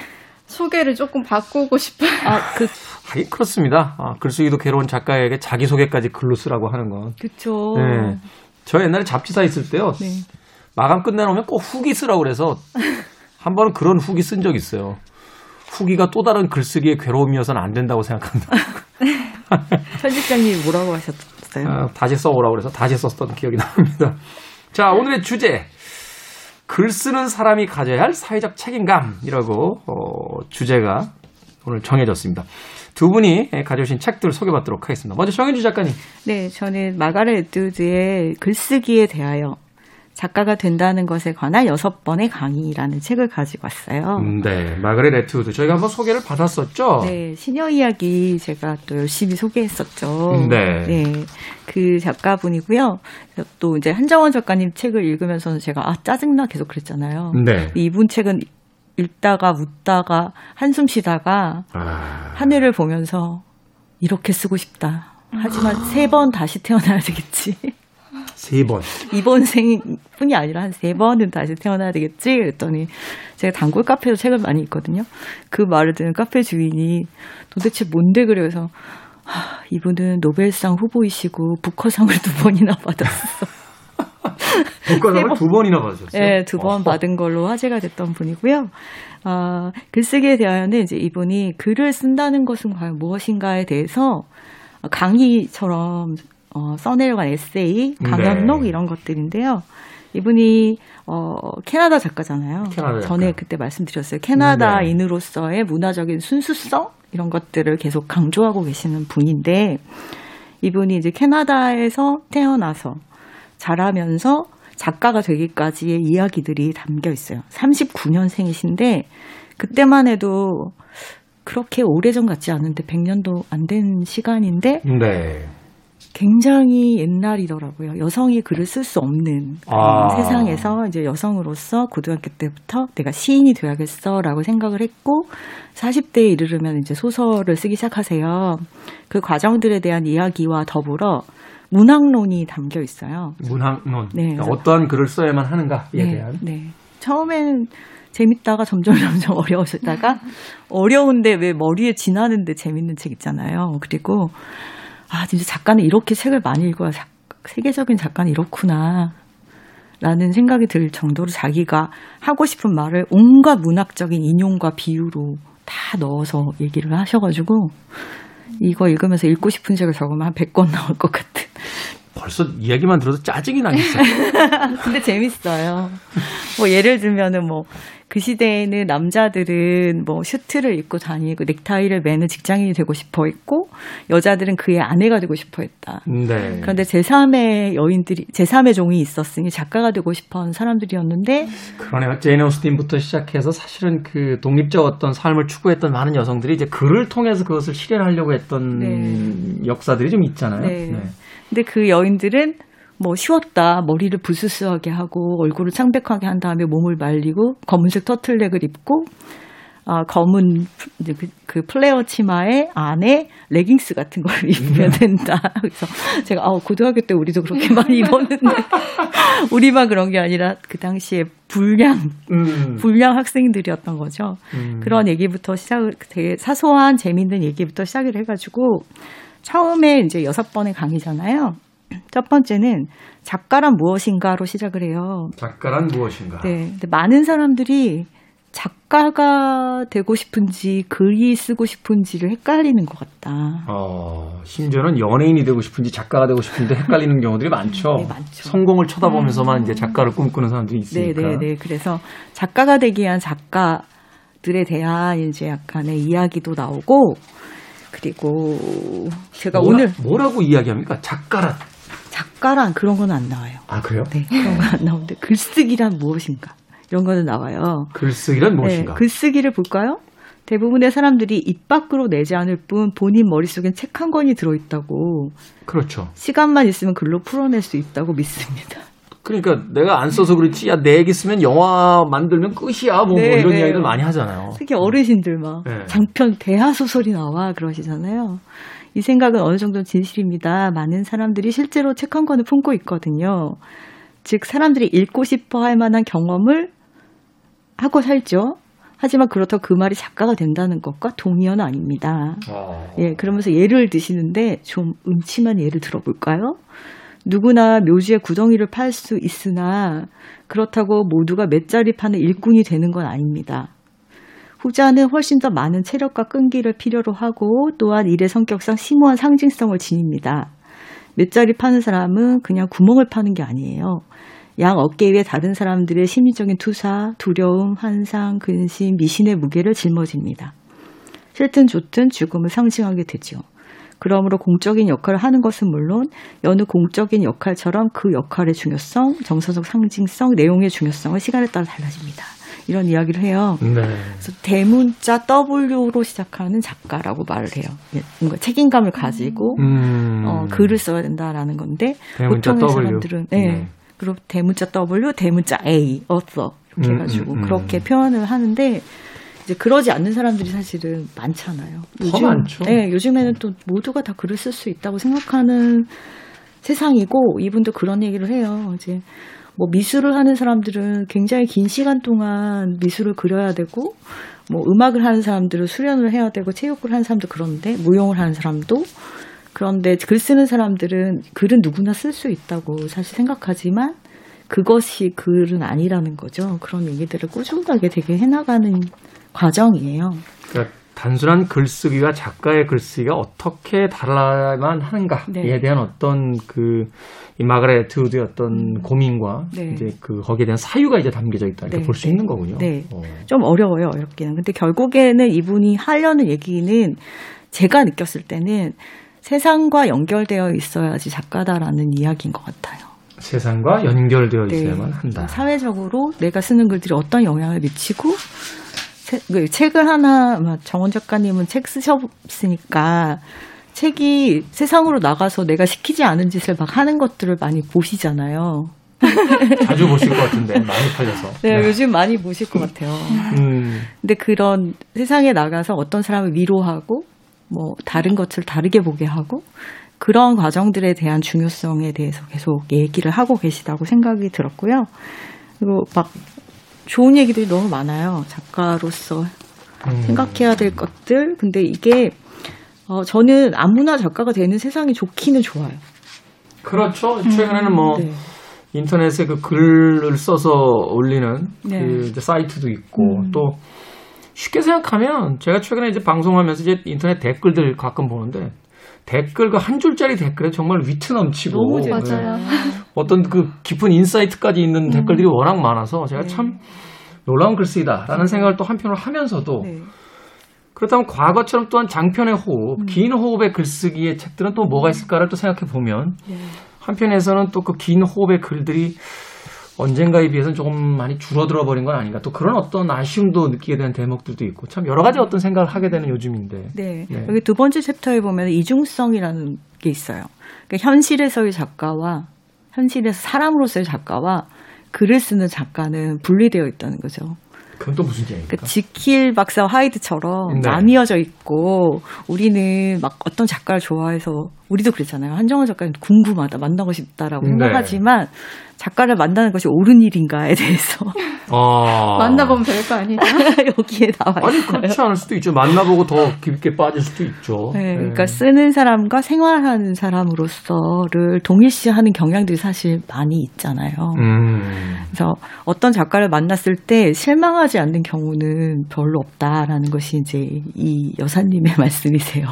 소개를 조금 바꾸고 싶어요. 아, 그, 하긴 그렇습니다. 아, 글쓰기도 괴로운 작가에게 자기소개까지 글로 쓰라고 하는 건. 그쵸. 네. 저 옛날에 잡지사 있을 때요. 네. 마감 끝내놓으면 꼭 후기 쓰라고 그래서 한 번은 그런 후기 쓴 적 있어요. 후기가 또 다른 글쓰기의 괴로움이어서는 안 된다고 생각한다. *laughs* 편집장님이 뭐라고 하셨어요? 아, 다시 써오라고 그래서 다시 썼던 기억이 납니다. 자, 오늘의 주제. 글 쓰는 사람이 가져야 할 사회적 책임감이라고 어, 주제가 오늘 정해졌습니다. 두 분이 가져오신 책들 소개받도록 하겠습니다. 먼저 정현주 작가님. 네, 저는 마가렛 애트우드의 글쓰기에 대하여 작가가 된다는 것에 관한 여섯 번의 강의라는 책을 가지고 왔어요. 네, 마그렛 애트우드. 저희가 한번 소개를 받았었죠. 네, 시녀 이야기 제가 또 열심히 소개했었죠. 네. 그 작가분이고요. 또 이제 한정원 작가님 책을 읽으면서는 제가 아 짜증나 계속 그랬잖아요. 네. 이분 책은 읽다가 웃다가 한숨 쉬다가 아, 하늘을 보면서 이렇게 쓰고 싶다. 하지만 세번 다시 태어나야 되겠지. 세 번. 이번 생뿐이 아니라 한 세 번은 다시 태어나야 되겠지. 그랬더니 제가 단골 카페에서 책을 많이 읽거든요. 그 말을 듣는 카페 주인이 도대체 뭔데 그래서 하, 이분은 노벨상 후보이시고 부커상을 두 번이나 *laughs* 받았어. 독과상을 두 번이나 받으셨어요? 네, 두번 어. 받은 걸로 화제가 됐던 분이고요. 아, 글쓰기에 대하여는 이제 이분이 글을 쓴다는 것은 과연 무엇인가에 대해서 강의처럼 어, 써내려간 에세이, 강연록 네. 이런 것들인데요. 이분이 어, 캐나다 작가잖아요. 캐나다 작가. 전에 그때 말씀드렸어요. 캐나다인으로서의 문화적인 순수성 이런 것들을 계속 강조하고 계시는 분인데 이분이 이제 캐나다에서 태어나서 자라면서 작가가 되기까지의 이야기들이 담겨 있어요. 39년생이신데 그때만 해도 그렇게 오래전 같지 않은데 100년도 안 된 시간인데 네. 굉장히 옛날이더라고요. 여성이 글을 쓸 수 없는 아. 세상에서 이제 여성으로서 고등학교 때부터 내가 시인이 돼야겠어라고 생각을 했고 40대에 이르르면 이제 소설을 쓰기 시작하세요. 그 과정들에 대한 이야기와 더불어 문학론이 담겨 있어요. 문학론. 네, 그러니까 어떠한 글을 써야만 하는가에 네, 대한. 네. 처음에는 재밌다가 점점 *laughs* 점점 어려워졌다가 어려운데 왜 머리에 지나는데 재밌는 책 있잖아요. 그리고 아 진짜 작가는 이렇게 책을 많이 읽어야 작- 세계적인 작가는 이렇구나. 라는 생각이 들 정도로 자기가 하고 싶은 말을 온갖 문학적인 인용과 비유로 다 넣어서 얘기를 하셔가지고 이거 읽으면서 읽고 싶은 책을 적으면 한 100권 나올 것 같은. 벌써 이야기만 들어도 짜증이 나겠어요. *laughs* 근데 재밌어요. 뭐 예를 들면은 뭐 그 시대에는 남자들은 뭐 슈트를 입고 다니고 넥타이를 매는 직장인이 되고 싶어 했고 여자들은 그의 아내가 되고 싶어 했다. 네. 그런데 제3의 여인들이 제3의 종이 있었으니 작가가 되고 싶어 하는 사람들이었는데 그러네요. 제인 오스틴부터 시작해서 사실은 그 독립적 어떤 삶을 추구했던 많은 여성들이 이제 글을 통해서 그것을 실현하려고 했던 네. 역사들이 좀 있잖아요. 네. 근데 그 여인들은 뭐 쉬웠다 머리를 부스스하게 하고 얼굴을 창백하게 한 다음에 몸을 말리고 검은색 터틀넥을 입고 어, 검은 그, 그 플레어 치마에 안에 레깅스 같은 걸 *laughs* 입으면 된다. 그래서 제가 아, 고등학교 때 우리도 그렇게 많이 입었는데 *laughs* 우리만 그런 게 아니라 그 당시에 불량 음. 불량 학생들이었던 거죠. 음. 그런 얘기부터 시작을 되게 사소한 재밌는 얘기부터 시작을 해가지고 처음에 이제 여섯 번의 강의잖아요. 첫 번째는 작가란 무엇인가로 시작을 해요. 작가란 무엇인가? 네. 근데 많은 사람들이 작가가 되고 싶은지 글이 쓰고 싶은지를 헷갈리는 것 같다. 어, 심지어는 연예인이 되고 싶은지 작가가 되고 싶은데 헷갈리는 경우들이 많죠. 네, 많죠. 성공을 쳐다보면서만 이제 작가를 꿈꾸는 사람들이 네, 있으니까. 네, 네. 그래서 작가가 되기 위한 작가들에 대한 이제 약간의 이야기도 나오고 그리고 제가 뭐라, 오늘 뭐라고 이야기합니까? 작가란. 작가란 그런 건 안 나와요. 아, 그래요? 네, 그런 건 안 나오는데 글쓰기란 무엇인가 이런 거는 나와요. 글쓰기란 무엇인가? 네, 글쓰기를 볼까요? 대부분의 사람들이 입 밖으로 내지 않을 뿐 본인 머릿속엔 책 한 권이 들어있다고 그렇죠. 시간만 있으면 글로 풀어낼 수 있다고 믿습니다. 그러니까 내가 안 써서 그렇지, 야, 내 얘기 쓰면 영화 만들면 끝이야. 뭐, 뭐 네, 이런 네. 이야기들 많이 하잖아요. 특히 어르신들 막 네. 장편 대하 소설이 나와 그러시잖아요. 이 생각은 어느 정도 진실입니다. 많은 사람들이 실제로 책 한 권을 품고 있거든요. 즉 사람들이 읽고 싶어 할 만한 경험을 하고 살죠. 하지만 그렇다고 그 말이 작가가 된다는 것과 동의어는 아닙니다. 어. 예, 그러면서 예를 드시는데 좀 음침한 예를 들어볼까요? 누구나 묘지에 구덩이를 팔 수 있으나 그렇다고 모두가 몇 자리 파는 일꾼이 되는 건 아닙니다. 후자는 훨씬 더 많은 체력과 끈기를 필요로 하고 또한 일의 성격상 심오한 상징성을 지닙니다. 몇 자리 파는 사람은 그냥 구멍을 파는 게 아니에요. 양 어깨 위에 다른 사람들의 심리적인 투사, 두려움, 환상, 근심, 미신의 무게를 짊어집니다. 싫든 좋든 죽음을 상징하게 되죠. 그러므로 공적인 역할을 하는 것은 물론 여느 공적인 역할처럼 그 역할의 중요성, 정서적 상징성, 내용의 중요성은 시간에 따라 달라집니다. 이런 이야기를 해요. 네. 그래서 대문자 W로 시작하는 작가라고 말을 해요. 예, 뭔가 책임감을 가지고 음. 어, 글을 써야 된다라는 건데 보통의 W. 사람들은 네. 네. 그리고 대문자 W, 대문자 A, author 이렇게 음, 해가지고 음, 음. 그렇게 표현을 하는데 이제 그러지 않는 사람들이 사실은 많잖아요. 더 많죠. 네, 요즘에는 또 모두가 다 글을 쓸 수 있다고 생각하는 세상이고 이분도 그런 얘기를 해요. 이제 뭐 미술을 하는 사람들은 굉장히 긴 시간 동안 미술을 그려야 되고 뭐 음악을 하는 사람들은 수련을 해야 되고 체육을 하는 사람도 그런데 무용을 하는 사람도 그런데 글 쓰는 사람들은 글은 누구나 쓸 수 있다고 사실 생각하지만 그것이 글은 아니라는 거죠. 그런 얘기들을 꾸준하게 되게 해나가는 과정이에요. 그러니까 단순한 글쓰기와 작가의 글쓰기가 어떻게 달라야만 하는가에 네. 대한 어떤 그, 이 마가렛 드우드의 어떤 고민과 네. 이제 그 거기에 대한 사유가 이제 담겨져 있다 이렇게 네, 볼수 네. 있는 거군요. 네. 어. 좀 어려워요, 어렵기는. 근데 결국에는 이분이 하려는 얘기는 제가 느꼈을 때는 세상과 연결되어 있어야지 작가다라는 이야기인 것 같아요. 세상과 연결되어 네. 있어야만 한다. 사회적으로 내가 쓰는 글들이 어떤 영향을 미치고 세- 그 책을 하나 정원 작가님은 책 쓰셨으니까 책이 세상으로 나가서 내가 시키지 않은 짓을 막 하는 것들을 많이 보시잖아요. *laughs* 자주 보실 것 같은데 많이 팔려서. 네, 요즘 많이 보실 것 같아요. 음, 근데 그런 세상에 나가서 어떤 사람을 위로하고 뭐 다른 것을 다르게 보게 하고 그런 과정들에 대한 중요성에 대해서 계속 얘기를 하고 계시다고 생각이 들었고요. 그리고 막 좋은 얘기들이 너무 많아요. 작가로서 음. 생각해야 될 것들. 근데 이게 어, 저는 아무나 작가가 되는 세상이 좋기는 좋아요. 그렇죠. 최근에는 뭐 네. 인터넷에 그 글을 써서 올리는 네. 그 사이트도 있고 음. 또 쉽게 생각하면 제가 최근에 이제 방송하면서 이제 인터넷 댓글들 가끔 보는데 댓글 그 한 줄짜리 댓글에 정말 위트 넘치고 네. 어떤 그 깊은 insight까지 있는 댓글들이 워낙 많아서 제가 음. 네. 참 놀라운 글쓰기다라는 생각을 또 한편으로 하면서도 네. 그렇다면 과거처럼 또한 장편의 호흡, 음. 긴 호흡의 글쓰기의 책들은 또 뭐가 있을까를 또 생각해 보면 네. 한편에서는 또 그 긴 호흡의 글들이 언젠가에 비해서는 조금 많이 줄어들어 버린 건 아닌가 또 그런 어떤 아쉬움도 느끼게 되는 대목들도 있고 참 여러 가지 어떤 생각을 하게 되는 요즘인데 네. 네. 여기 두 번째 챕터에 보면 이중성이라는 게 있어요. 그러니까 현실에서의 작가와 현실에서 사람으로서의 작가와 글을 쓰는 작가는 분리되어 있다는 거죠. 그건 또 무슨 얘기입니까? 그 지킬 박사 하이드처럼 네. 나뉘어져 있고 우리는 막 어떤 작가를 좋아해서 우리도 그랬잖아요. 한정원 작가님 궁금하다, 만나고 싶다라고 네. 생각하지만 작가를 만나는 것이 옳은 일인가에 대해서 아. *laughs* 만나보면 별거 아니죠. *laughs* 여기에 나와 있어요. 아니 그렇지 않을 수도 있죠. 만나보고 더 깊게 빠질 수도 있죠. 네, 그러니까 쓰는 사람과 생활하는 사람으로서를 동일시하는 경향들이 사실 많이 있잖아요. 음. 그래서 어떤 작가를 만났을 때 실망하지 않는 경우는 별로 없다라는 것이 이제 이 여사님의 *laughs* 말씀이세요.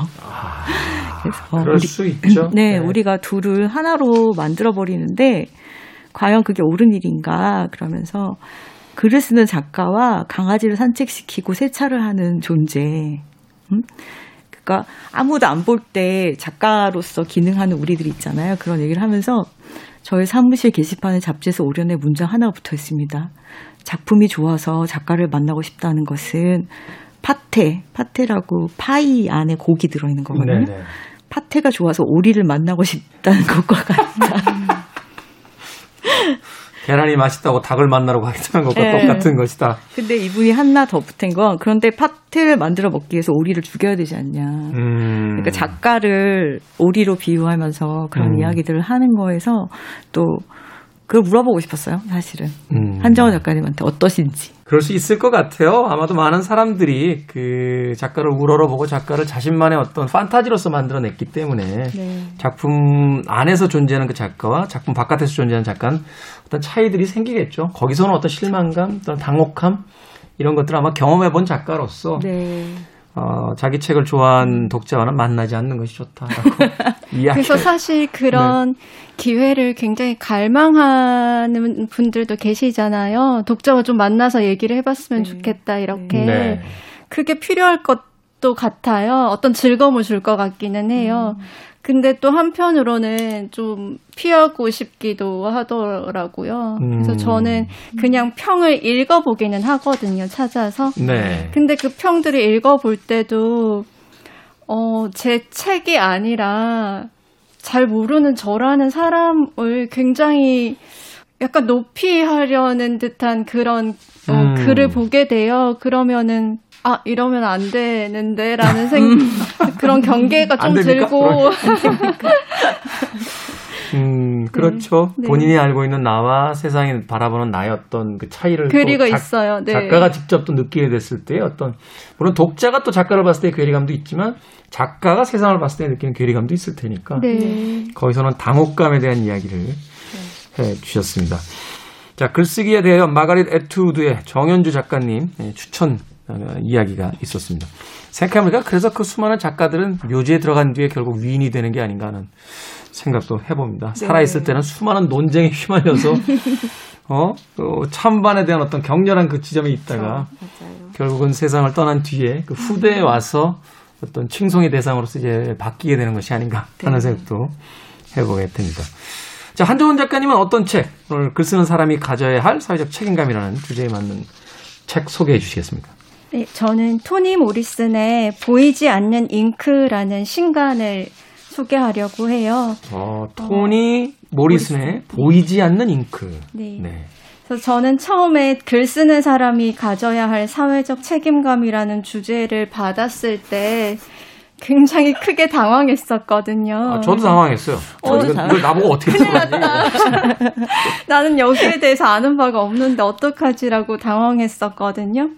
그래서 그럴 우리- 수 있죠. 네, 우리가 둘을 하나로 만들어 버리는데 과연 그게 옳은 일인가 그러면서 글을 쓰는 작가와 강아지를 산책시키고 세차를 하는 존재. 음? 그러니까 아무도 안 볼 때 작가로서 기능하는 우리들이 있잖아요. 그런 얘기를 하면서 저희 사무실 게시판에 잡지에서 올연의 문장 하나 붙어 있습니다. 작품이 좋아서 작가를 만나고 싶다는 것은 파테, 파테라고 파이 안에 고기 들어있는 거거든요. 네네. 파테가 좋아서 오리를 만나고 싶다는 *laughs* 것과 같다. 계란이 맛있다고 닭을 만나러 가겠다는 것과 네. 똑같은 것이다. 근데 이분이 하나 더 붙은 건 그런데 파테를 만들어 먹기 위해서 오리를 죽여야 되지 않냐. 음. 그러니까 작가를 오리로 비유하면서 그런 음. 이야기들을 하는 거에서 또 그걸 물어보고 싶었어요, 사실은. 음. 한정원 작가님한테 어떠신지. 그럴 수 있을 것 같아요. 아마도 많은 사람들이 그 작가를 우러러보고 작가를 자신만의 어떤 판타지로서 만들어냈기 때문에 네. 작품 안에서 존재하는 그 작가와 작품 바깥에서 존재하는 작가는 어떤 차이들이 생기겠죠. 거기서는 어떤 실망감, 어떤 당혹함 이런 것들을 아마 경험해본 작가로서 네. 어, 자기 책을 좋아하는 독자와는 만나지 않는 것이 좋다라고 *laughs* 이야기. 그래서 사실 그런 기회를 굉장히 갈망하는 분들도 계시잖아요. 독자와 좀 만나서 얘기를 해봤으면 네. 좋겠다, 이렇게. 네. 그게 필요할 것도 같아요. 어떤 즐거움을 줄 것 같기는 해요. 근데 또 한편으로는 좀 피하고 싶기도 하더라고요. 그래서 음. 저는 그냥 평을 읽어보기는 하거든요, 찾아서. 네. 근데 그 평들을 읽어볼 때도, 어, 제 책이 아니라 잘 모르는 저라는 사람을 굉장히 약간 높이 하려는 듯한 그런 어, 음. 글을 보게 돼요. 그러면은, 아, 이러면 안 되는데, 라는 생, 그런 경계가 안 좀? 들고, 음, 그렇죠. 네. 본인이 알고 있는 나와 세상이 바라보는 나의 어떤 그 차이를 또 그리고 작- 있어요. 네. 작가가 직접 또 느끼게 됐을 때 어떤 물론 독자가 또 작가를 봤을 때 괴리감도 있지만 작가가 세상을 봤을 때 느끼는 괴리감도 있을 테니까 네. 거기서는 당혹감에 대한 이야기를 해 주셨습니다. 자, 글쓰기에 대해 마가릿 에투드의 정현주 작가님 예, 추천 어, 이야기가 있었습니다. 생각해보니까 그래서 그 수많은 작가들은 묘지에 들어간 뒤에 결국 위인이 되는 게 아닌가 하는 생각도 해봅니다. 살아있을 때는 수많은 논쟁에 *laughs* 휘말려서 어, 어, 찬반에 대한 어떤 격렬한 그 지점에 있다가 결국은 세상을 떠난 뒤에 그 후대에 와서 어떤 칭송의 대상으로서 이제 바뀌게 되는 것이 아닌가 하는 생각도 해보게 됩니다. 자, 한정원 작가님은 어떤 책, 오늘 글 쓰는 사람이 가져야 할 사회적 책임감이라는 주제에 맞는 책 소개해 주시겠습니까? 네, 저는 토니 모리슨의 보이지 않는 잉크라는 신간을 소개하려고 해요. 어, 토니 모리슨의 보이지 않는 잉크. 네. 그래서 저는 처음에 글 쓰는 사람이 가져야 할 사회적 책임감이라는 주제를 받았을 때 굉장히 크게 당황했었거든요. 아, 저도 당황했어요. 저 저도 당황- 나보고 어떻게 들었니? 나는 여기에 대해서 아는 바가 없는데 어떡하지라고 당황했었거든요.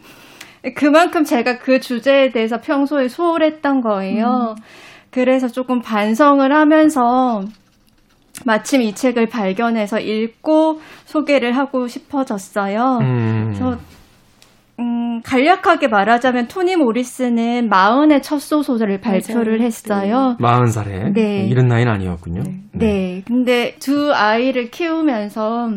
그만큼 제가 그 주제에 대해서 평소에 소홀했던 거예요. 그래서 조금 반성을 하면서 마침 이 책을 발견해서 읽고 소개를 하고 싶어졌어요. 음, 그래서 음, 간략하게 말하자면 토니 모리스는 마흔의 첫 소설을 발표를 맞아요. 했어요. 마흔 살에 네. 이른 나이는 아니었군요. 네. 근데 두 아이를 키우면서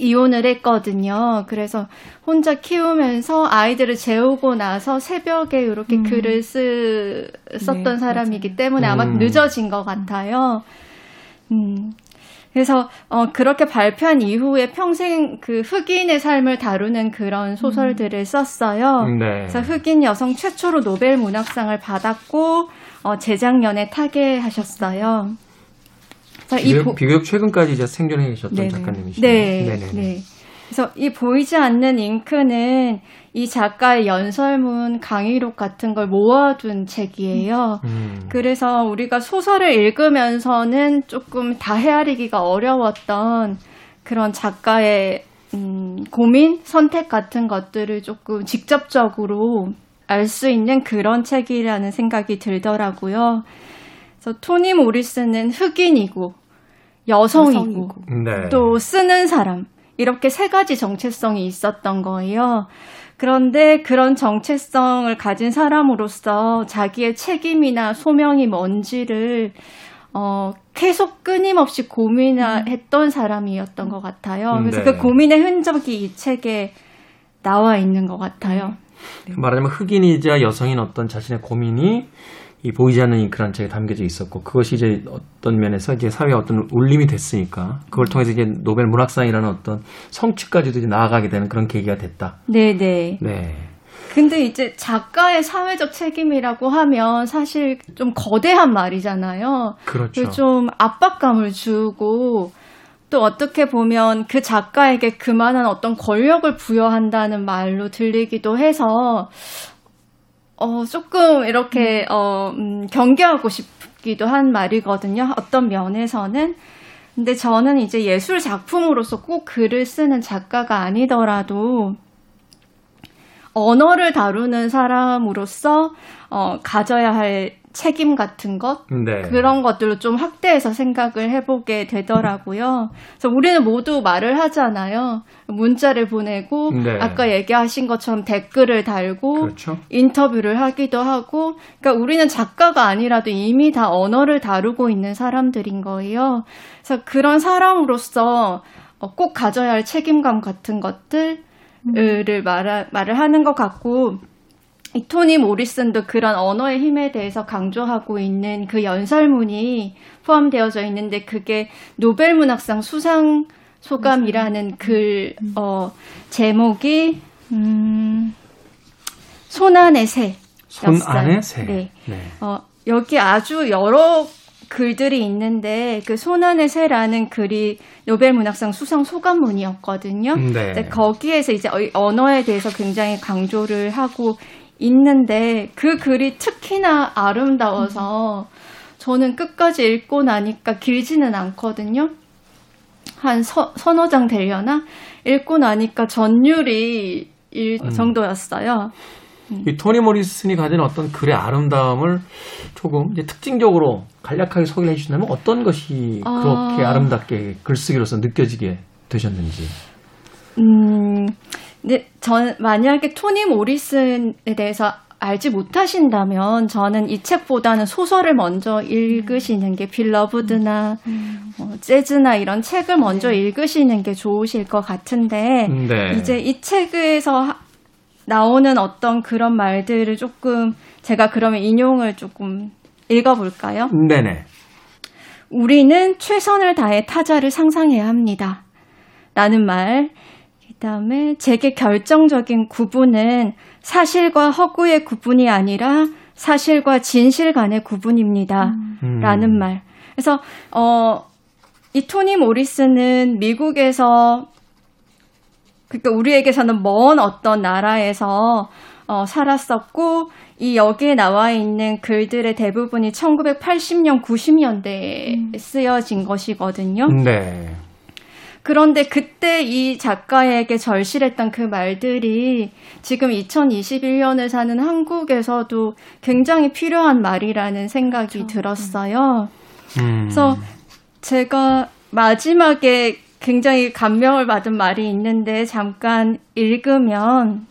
이혼을 했거든요. 그래서 혼자 키우면서 아이들을 재우고 나서 새벽에 이렇게 음. 글을 쓰, 썼던 네, 사람이기 맞아요. 때문에 아마 음. 늦어진 것 같아요. 음. 그래서 어 그렇게 발표한 이후에 평생 그 흑인의 삶을 다루는 그런 소설들을 썼어요. 네. 그래서 흑인 여성 최초로 노벨 문학상을 받았고 어, 재작년에 타계하셨어요. 이 비교육, 보- 비교육 최근까지 이제 생존해 계셨던 네네. 작가님이시죠. 네, 네네네. 네. 그래서 이 보이지 않는 잉크는 이 작가의 연설문, 강의록 같은 걸 모아둔 책이에요. 음. 그래서 우리가 소설을 읽으면서는 조금 다 헤아리기가 어려웠던 그런 작가의 음, 고민, 선택 같은 것들을 조금 직접적으로 알 수 있는 그런 책이라는 생각이 들더라고요. 그래서 토니 모리스는 흑인이고 여성이고, 여성이고. 네. 또 쓰는 사람 이렇게 세 가지 정체성이 있었던 거예요. 그런데 그런 정체성을 가진 사람으로서 자기의 책임이나 소명이 뭔지를 어, 계속 끊임없이 고민했던 사람이었던 것 같아요. 그래서 네. 그 고민의 흔적이 이 책에 나와 있는 것 같아요. 말하자면 흑인이자 여성인 어떤 자신의 고민이 이 보이지 않는 잉크라는 책에 담겨져 있었고 그것이 이제 어떤 면에서 이제 사회에 어떤 울림이 됐으니까 그걸 통해서 이제 노벨 문학상이라는 어떤 성취까지도 이제 나아가게 되는 그런 계기가 됐다. 네네. 네. 근데 이제 작가의 사회적 책임이라고 하면 사실 좀 거대한 말이잖아요. 그렇죠. 좀 압박감을 주고 또 어떻게 보면 그 작가에게 그만한 어떤 권력을 부여한다는 말로 들리기도 해서 어 조금 이렇게 어 음, 경계하고 싶기도 한 말이거든요. 어떤 면에서는 근데 저는 이제 예술 작품으로서 꼭 글을 쓰는 작가가 아니더라도 언어를 다루는 사람으로서 어, 가져야 할 책임 같은 것 네. 그런 것들로 좀 확대해서 생각을 해보게 되더라고요. 그래서 우리는 모두 말을 하잖아요. 문자를 보내고 네. 아까 얘기하신 것처럼 댓글을 달고 그렇죠. 인터뷰를 하기도 하고, 그러니까 우리는 작가가 아니라도 이미 다 언어를 다루고 있는 사람들인 거예요. 그래서 그런 사람으로서 어, 꼭 가져야 할 책임감 같은 것들을 말, 말을 하는 것 같고, 이 토니 모리슨도 그런 언어의 힘에 대해서 강조하고 있는 그 연설문이 포함되어져 있는데 그게 노벨 문학상 수상 소감이라는 글, 어, 제목이, 음, 손안의 새. 손 였어요. 안에 새. 네. 네. 어, 여기 아주 여러 글들이 있는데 그 손안의 새라는 글이 노벨 문학상 수상 소감문이었거든요. 네. 근데 거기에서 이제 어- 언어에 대해서 굉장히 강조를 하고 있는데 그 글이 특히나 아름다워서 저는 끝까지 읽고 나니까 길지는 않거든요. 한 서, 서너 장 되려나? 읽고 나니까 전율이 일 음. 정도였어요. 이 토니 모리슨이 가진 어떤 글의 아름다움을 조금 이제 특징적으로 간략하게 소개를 해주신다면 어떤 것이 아. 그렇게 아름답게 글쓰기로서 느껴지게 되셨는지. 음, 근데 전 만약에 토니 모리슨에 대해서 알지 못하신다면 저는 이 책보다는 소설을 먼저 읽으시는 게 빌러브드나 어, 재즈나 이런 책을 먼저 읽으시는 게 좋으실 것 같은데 네. 이제 이 책에서 하- 나오는 어떤 그런 말들을 조금 제가 그러면 인용을 조금 읽어볼까요? 네네. 우리는 최선을 다해 타자를 상상해야 합니다. 라는 말. 그 다음에 제게 결정적인 구분은 사실과 허구의 구분이 아니라 사실과 진실 간의 구분입니다. 음. 라는 말. 그래서, 어, 이 토니 모리스는 미국에서, 그러니까 우리에게서는 먼 어떤 나라에서 어, 살았었고, 이 여기에 나와 있는 글들의 대부분이 1980년, 90년대에 쓰여진 것이거든요. 네. 그런데 그때 이 작가에게 절실했던 그 말들이 지금 2021년을 사는 한국에서도 굉장히 필요한 말이라는 생각이 들었어요. 음. 그래서 제가 마지막에 굉장히 감명을 받은 말이 있는데 잠깐 읽으면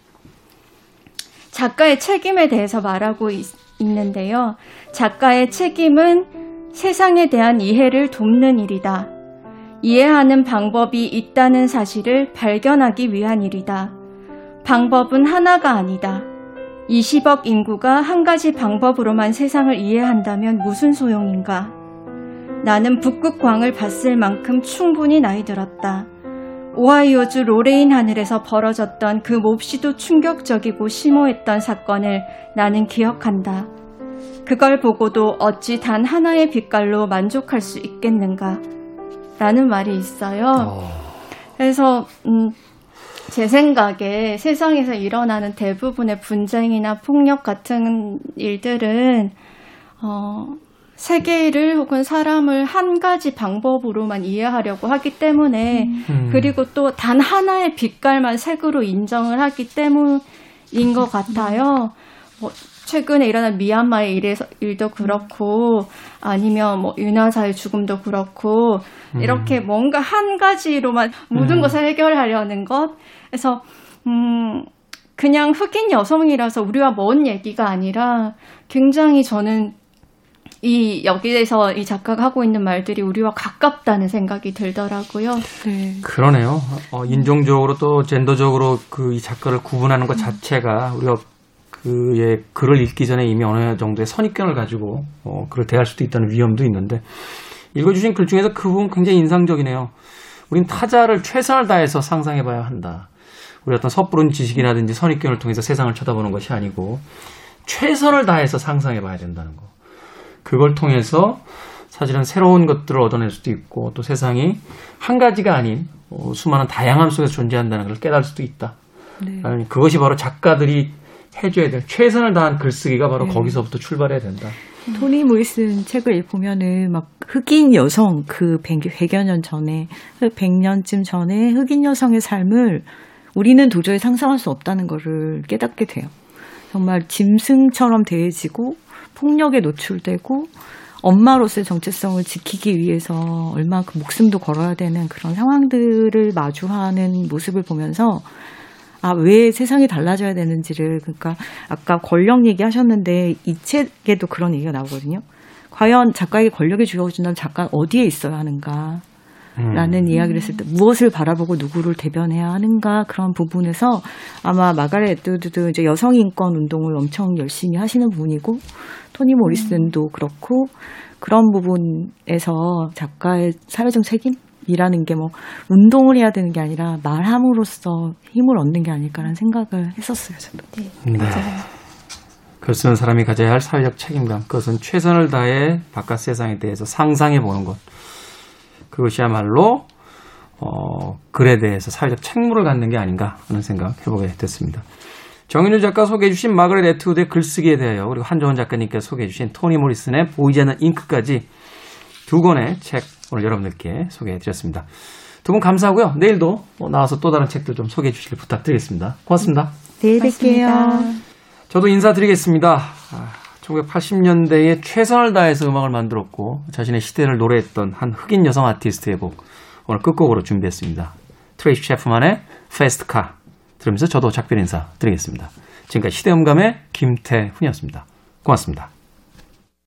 작가의 책임에 대해서 말하고 있, 있는데요. 작가의 책임은 세상에 대한 이해를 돕는 일이다. 이해하는 방법이 있다는 사실을 발견하기 위한 일이다. 방법은 하나가 아니다. 20억 인구가 한 가지 방법으로만 세상을 이해한다면 무슨 소용인가? 나는 북극광을 봤을 만큼 충분히 나이 들었다. 오하이오주 로레인 하늘에서 벌어졌던 그 몹시도 충격적이고 심오했던 사건을 나는 기억한다. 그걸 보고도 어찌 단 하나의 빛깔로 만족할 수 있겠는가? 라는 말이 있어요. 어. 그래서 음, 제 생각에 세상에서 일어나는 대부분의 분쟁이나 폭력 같은 일들은 어, 세계를 혹은 사람을 한 가지 방법으로만 이해하려고 하기 때문에 음. 그리고 또 단 하나의 빛깔만 색으로 인정을 하기 때문인 것 같아요. 뭐 최근에 일어난 미얀마의 일에서, 일도 그렇고 아니면 뭐 윤화사의 죽음도 그렇고 이렇게 뭔가 한 가지로만 모든 음. 것을 해결하려는 것. 그래서 음 그냥 흑인 여성이라서 우리와 먼 얘기가 아니라 굉장히 저는 이 여기에서 이 작가가 하고 있는 말들이 우리와 가깝다는 생각이 들더라고요. 네. 그러네요. 어, 인종적으로 또 젠더적으로 그 이 작가를 구분하는 것 자체가 우리가 그의 글을 읽기 전에 이미 어느 정도의 선입견을 가지고 어, 글을 대할 수도 있다는 위험도 있는데 읽어주신 글 중에서 그 부분 굉장히 인상적이네요. 우린 타자를 최선을 다해서 상상해봐야 한다. 우리 어떤 섣부른 지식이라든지 선입견을 통해서 세상을 쳐다보는 것이 아니고 최선을 다해서 상상해봐야 된다는 거. 그걸 통해서 사실은 새로운 것들을 얻어낼 수도 있고 또 세상이 한 가지가 아닌 어, 수많은 다양함 속에서 존재한다는 걸 깨달을 수도 있다. 네. 아니, 그것이 바로 작가들이 해줘야 될 최선을 다한 글쓰기가 바로 거기서부터 출발해야 된다. 토니 모리슨 책을 보면은 막 흑인 여성 그 100, 100여 년 전에 100년쯤 전에 흑인 여성의 삶을 우리는 도저히 상상할 수 없다는 거를 깨닫게 돼요. 정말 짐승처럼 대해지고 폭력에 노출되고 엄마로서의 정체성을 지키기 위해서 얼마큼 목숨도 걸어야 되는 그런 상황들을 마주하는 모습을 보면서 아, 왜 세상이 달라져야 되는지를, 그러니까, 아까 권력 얘기 하셨는데, 이 책에도 그런 얘기가 나오거든요. 과연 작가에게 권력이 주어진다면 작가는 어디에 있어야 하는가? 음. 라는 이야기를 했을 때, 무엇을 바라보고 누구를 대변해야 하는가? 그런 부분에서 아마 마가렛 에뚜드도 이제 여성 인권 운동을 엄청 열심히 하시는 분이고, 토니 모리슨도 그렇고, 그런 부분에서 작가의 사회적 책임? 이라는 게 뭐 운동을 해야 되는 게 아니라 말함으로써 힘을 얻는 게 아닐까라는 생각을 했었어요. 저도. 네. 글 쓰는 사람이 가져야 할 사회적 책임감. 그것은 최선을 다해 바깥 세상에 대해서 상상해 보는 것. 그것이야말로 어, 글에 대해서 사회적 책무를 갖는 게 아닌가 하는 생각 해보게 됐습니다. 정인우 작가 소개해 주신 마그렛 에트우드의 글쓰기에 대하여 그리고 한정원 작가님께서 소개해 주신 토니 모리슨의 보이지 않는 잉크까지 두 권의 책 오늘 여러분들께 소개해 드렸습니다. 두 분 감사하고요. 내일도 뭐 나와서 또 다른 책들 좀 소개해 주시길 부탁드리겠습니다. 고맙습니다. 내일 맞습니다. 저도 인사드리겠습니다. 아, 1980년대에 최선을 다해서 음악을 만들었고 자신의 시대를 노래했던 한 흑인 여성 아티스트의 곡 오늘 끝곡으로 준비했습니다. 트레이시 셰프만의 Fast Car 들으면서 저도 작별 인사 드리겠습니다. 지금까지 시대음감의 김태훈이었습니다. 고맙습니다.